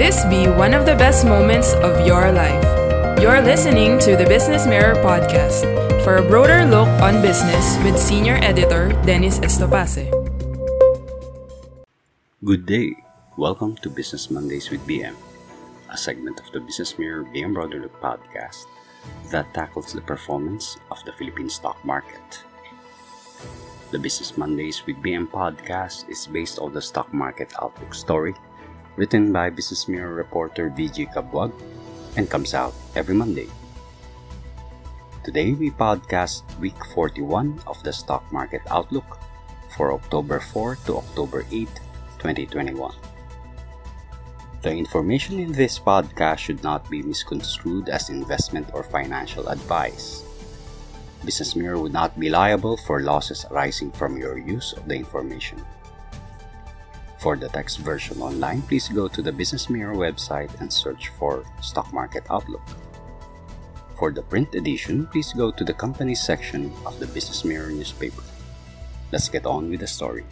This be one of the best moments of your life. You're listening to the Business Mirror podcast for a broader look on business with senior editor Dennis Estopace. Good day. Welcome to Business Mondays with BM, a segment of the Business Mirror BM Broader Look podcast that tackles the performance of the Philippine stock market. The Business Mondays with BM podcast is based on the stock market outlook story written by Business Mirror reporter VG Cabuag and comes out every Monday. Today we podcast week 41 of the stock market outlook for October 4 to October 8, 2021. The information in this podcast should not be misconstrued as investment or financial advice. Business Mirror would not be liable for losses arising from your use of the information. For the text version online, please go to the Business Mirror website and search for Stock Market Outlook. For the print edition, please go to the companies section of the Business Mirror newspaper. Let's get on with the story.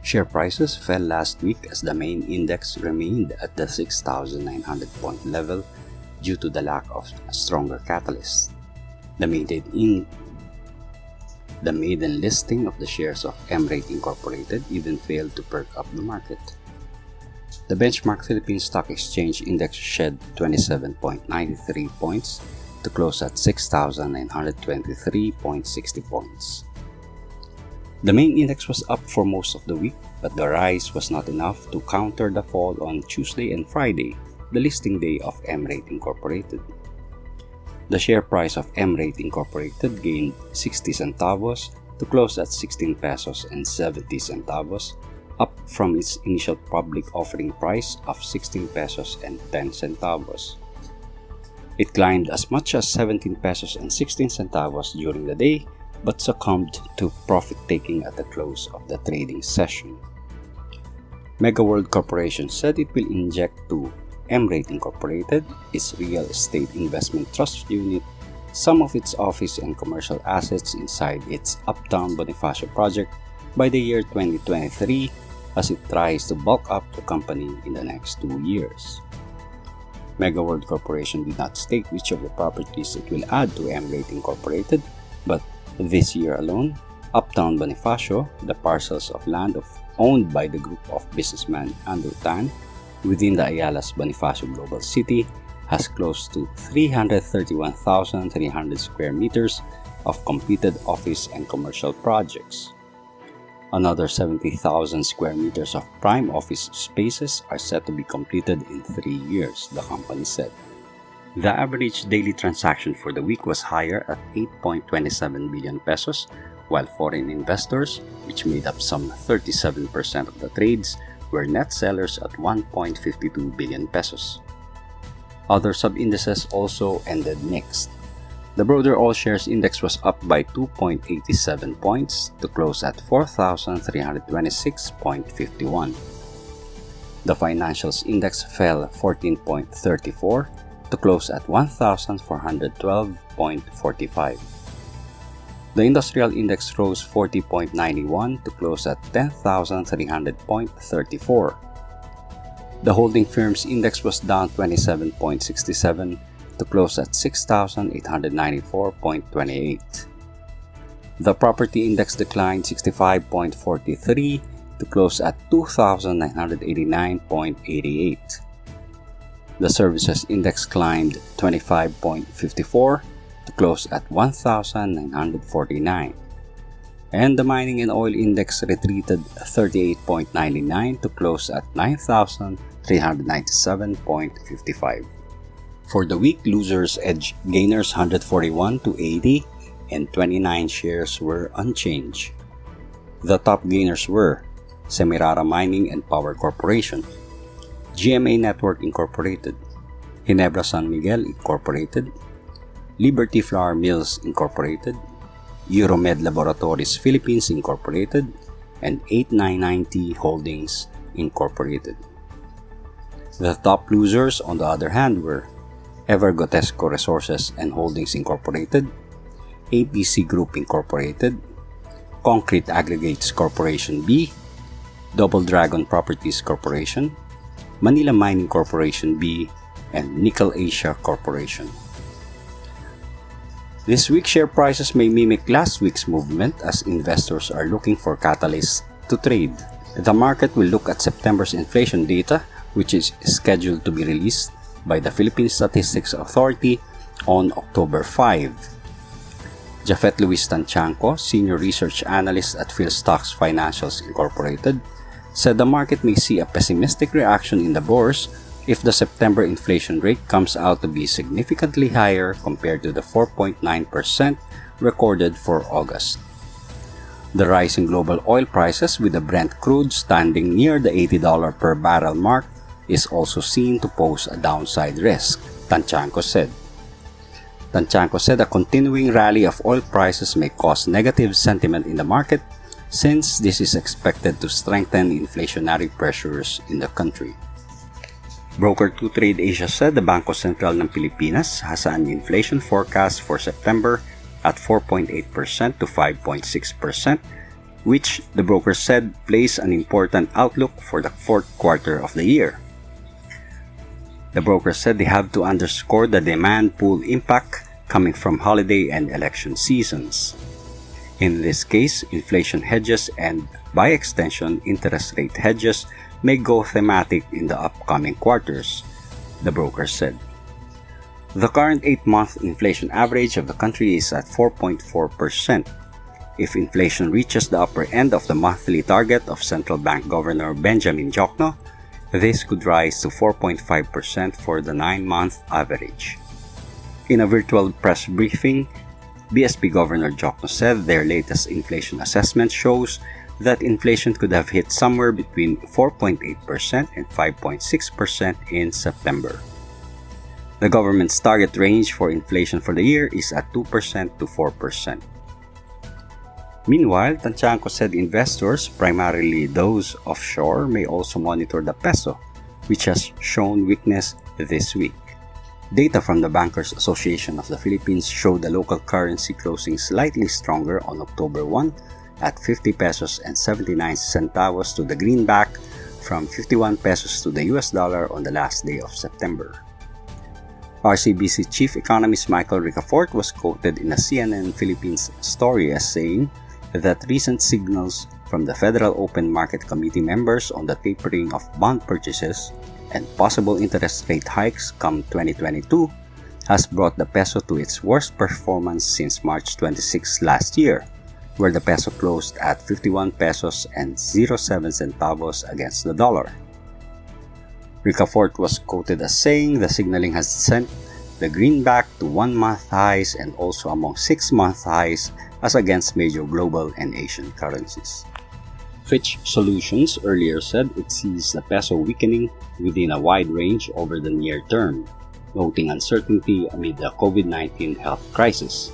Share prices fell last week as the main index remained at the 6,900 point level due to the lack of a stronger catalyst. The maiden in the maiden listing of the shares of MREIT Incorporated even failed to perk up the market. The benchmark Philippine Stock Exchange Index shed 27.93 points to close at 6,923.60 points. The main index was up for most of the week, but the rise was not enough to counter the fall on Tuesday and Friday, the listing day of MREIT Incorporated. The share price of MREIT Incorporated gained 60 centavos to close at 16 pesos and 70 centavos, up from its initial public offering price of 16 pesos and 10 centavos. It climbed as much as 17 pesos and 16 centavos during the day, but succumbed to profit taking at the close of the trading session. Megaworld Corporation said it will inject to MREIT Incorporated, its real estate investment trust unit, some of its office and commercial assets inside its Uptown Bonifacio project by the year 2023 as it tries to bulk up the company in the next two years. Megaworld Corporation did not state which of the properties it will add to MREIT Incorporated, but this year alone, Uptown Bonifacio, the parcels of land of, owned by the group of businessman Andrew Tan, within the Ayala's Bonifacio Global City has close to 331,300 square meters of completed office and commercial projects. Another 70,000 square meters of prime office spaces are set to be completed in three years, the company said. The average daily transaction for the week was higher at 8.27 billion pesos, while foreign investors, which made up some 37% of the trades, were net sellers at 1.52 billion pesos. Other sub-indices also ended mixed. The broader all shares index was up by 2.87 points to close at 4,326.51. The financials index fell 14.34 to close at 1,412.45. The industrial index rose 40.91 to close at 10,300.34. The holding firms index was down 27.67 to close at 6,894.28. The property index declined 65.43 to close at 2,989.88. The services index climbed 25.54 to close at 1,949. And the mining and oil index retreated 38.99 to close at 9,397.55. For the week, losers edged gainers 141 to 80 and 29 shares were unchanged. The top gainers were Semirara Mining and Power Corporation, GMA Network Incorporated, Ginebra San Miguel Incorporated, Liberty Flour Mills Incorporated, Euromed Laboratories Philippines Incorporated, and 8990 Holdings Incorporated. The top losers, on the other hand, were Ever-Gotesco Resources and Holdings Incorporated, APC Group Incorporated, Concrete Aggregates Corporation B, Double Dragon Properties Corporation, Manila Mining Corporation B, and Nickel Asia Corporation. This week, share prices may mimic last week's movement as investors are looking for catalysts to trade. The market will look at September's inflation data, which is scheduled to be released by the Philippine Statistics Authority on October 5. Japhet Louis Tantiangco, Senior Research Analyst at PhilStocks Financials Incorporated, said the market may see a pessimistic reaction in the bourse if the September inflation rate comes out to be significantly higher compared to the 4.9% recorded for August. The rise in global oil prices with the Brent crude standing near the $80 per barrel mark is also seen to pose a downside risk, Tantiangco said. Tantiangco said a continuing rally of oil prices may cause negative sentiment in the market since this is expected to strengthen inflationary pressures in the country. Broker 2 Trade Asia said the Bangko Sentral ng Pilipinas has an inflation forecast for September at 4.8% to 5.6%, which the broker said plays an important outlook for the fourth quarter of the year. The broker said they have to underscore the demand pull impact coming from holiday and election seasons. In this case, inflation hedges and, by extension, interest rate hedges may go thematic in the upcoming quarters, the broker said. The current 8 month inflation average of the country is at 4.4%. If inflation reaches the upper end of the monthly target of Central Bank Governor Benjamin Diokno, this could rise to 4.5% for the 9 month average. In a virtual press briefing, BSP Governor Diokno said their latest inflation assessment shows that inflation could have hit somewhere between 4.8% and 5.6% in September. The government's target range for inflation for the year is at 2% to 4%. Meanwhile, Tantiangco said investors, primarily those offshore, may also monitor the peso, which has shown weakness this week. Data from the Bankers Association of the Philippines showed the local currency closing slightly stronger on October 1 at 50 pesos and 79 centavos to the greenback from 51 pesos to the US dollar on the last day of September. RCBC Chief Economist Michael Ricafort was quoted in a CNN Philippines story as saying that recent signals from the Federal Open Market Committee members on the tapering of bond purchases and possible interest rate hikes come 2022 has brought the peso to its worst performance since March 26 last year where the peso closed at 51 pesos and 07 centavos against the dollar. Ricafort was quoted as saying the signaling has sent the greenback to one month highs and also among six month highs as against major global and Asian currencies. Fitch Solutions earlier said it sees the peso weakening within a wide range over the near term, noting uncertainty amid the COVID 19 health crisis.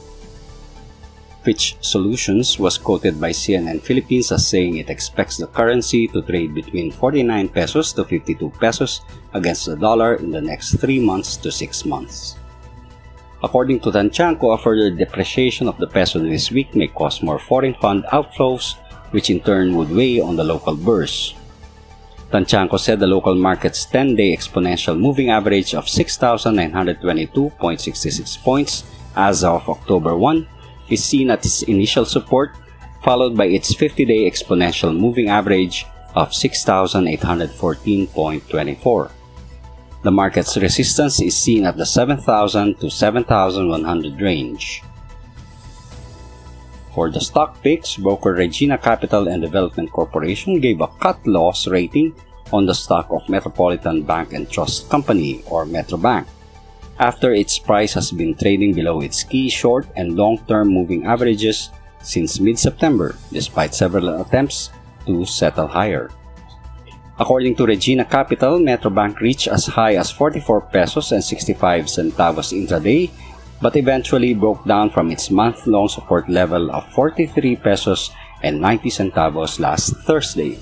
Fitch Solutions was quoted by CNN Philippines as saying it expects the currency to trade between 49 pesos to 52 pesos against the dollar in the next 3 months to 6 months. According to Tantiangco, a further depreciation of the peso this week may cause more foreign fund outflows, which in turn would weigh on the local bourse. Tantiangco said the local market's 10-day exponential moving average of 6,922.66 points as of October 1 is seen at its initial support, followed by its 50-day exponential moving average of 6,814.24. The market's resistance is seen at the 7,000 to 7,100 range. For the stock picks, broker Regina Capital and Development Corporation gave a cut loss rating on the stock of Metropolitan Bank and Trust Company or Metrobank after its price has been trading below its key short and long-term moving averages since mid-September despite several attempts to settle higher. According to Regina Capital, Metrobank reached as high as 44 pesos and 65 centavos intraday but eventually broke down from its month-long support level of 43 pesos and 90 centavos last Thursday.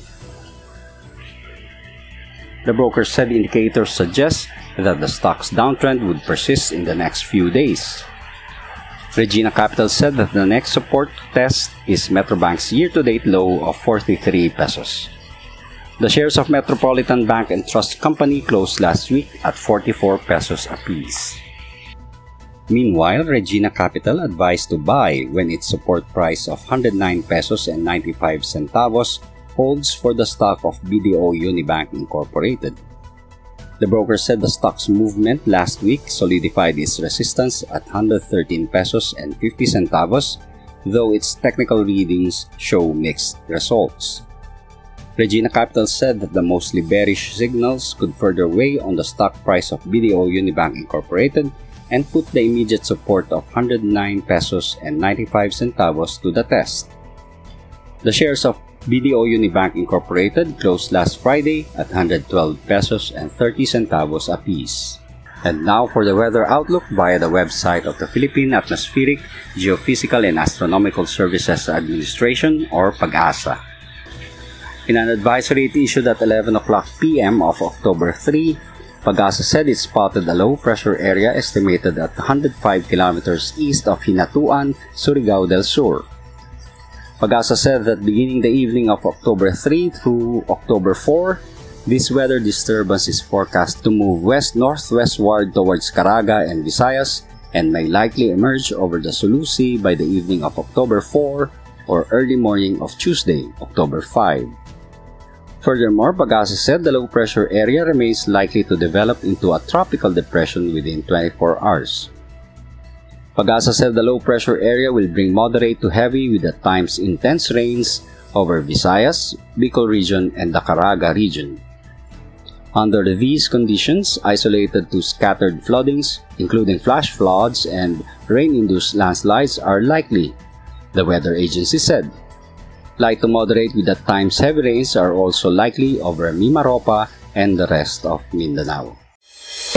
The broker said indicators suggest that the stock's downtrend would persist in the next few days. Regina Capital said that the next support test is Metrobank's year-to-date low of 43 pesos. The shares of Metropolitan Bank and Trust Company closed last week at 44 pesos apiece. Meanwhile, Regina Capital advised to buy when its support price of 109 pesos and 95 centavos holds for the stock of BDO Unibank Incorporated. The broker said the stock's movement last week solidified its resistance at 113 pesos and 50 centavos, though its technical readings show mixed results. Regina Capital said that the mostly bearish signals could further weigh on the stock price of BDO Unibank Incorporated and put the immediate support of 109 pesos and 95 centavos to the test. The shares of BDO Unibank Incorporated closed last Friday at 112 pesos and 30 centavos apiece. And now for the weather outlook via the website of the Philippine Atmospheric, Geophysical and Astronomical Services Administration or PAGASA. In an advisory it issued at 11 o'clock p.m. of October 3, Pagasa said it spotted a low pressure area estimated at 105 kilometers east of Hinatuan, Surigao del Sur. Pagasa said that beginning the evening of October 3 through October 4, this weather disturbance is forecast to move west-northwestward towards Caraga and Visayas and may likely emerge over the Sulu Sea by the evening of October 4 or early morning of Tuesday, October 5. Furthermore, Pagasa said the low pressure area remains likely to develop into a tropical depression within 24 hours. Pagasa said the low pressure area will bring moderate to heavy with at times intense rains over Visayas, Bicol region, and the Caraga region. Under these conditions, isolated to scattered floodings, including flash floods and rain-induced landslides are likely, the weather agency said. Light to moderate with at times heavy rains are also likely over Mimaropa and the rest of Mindanao.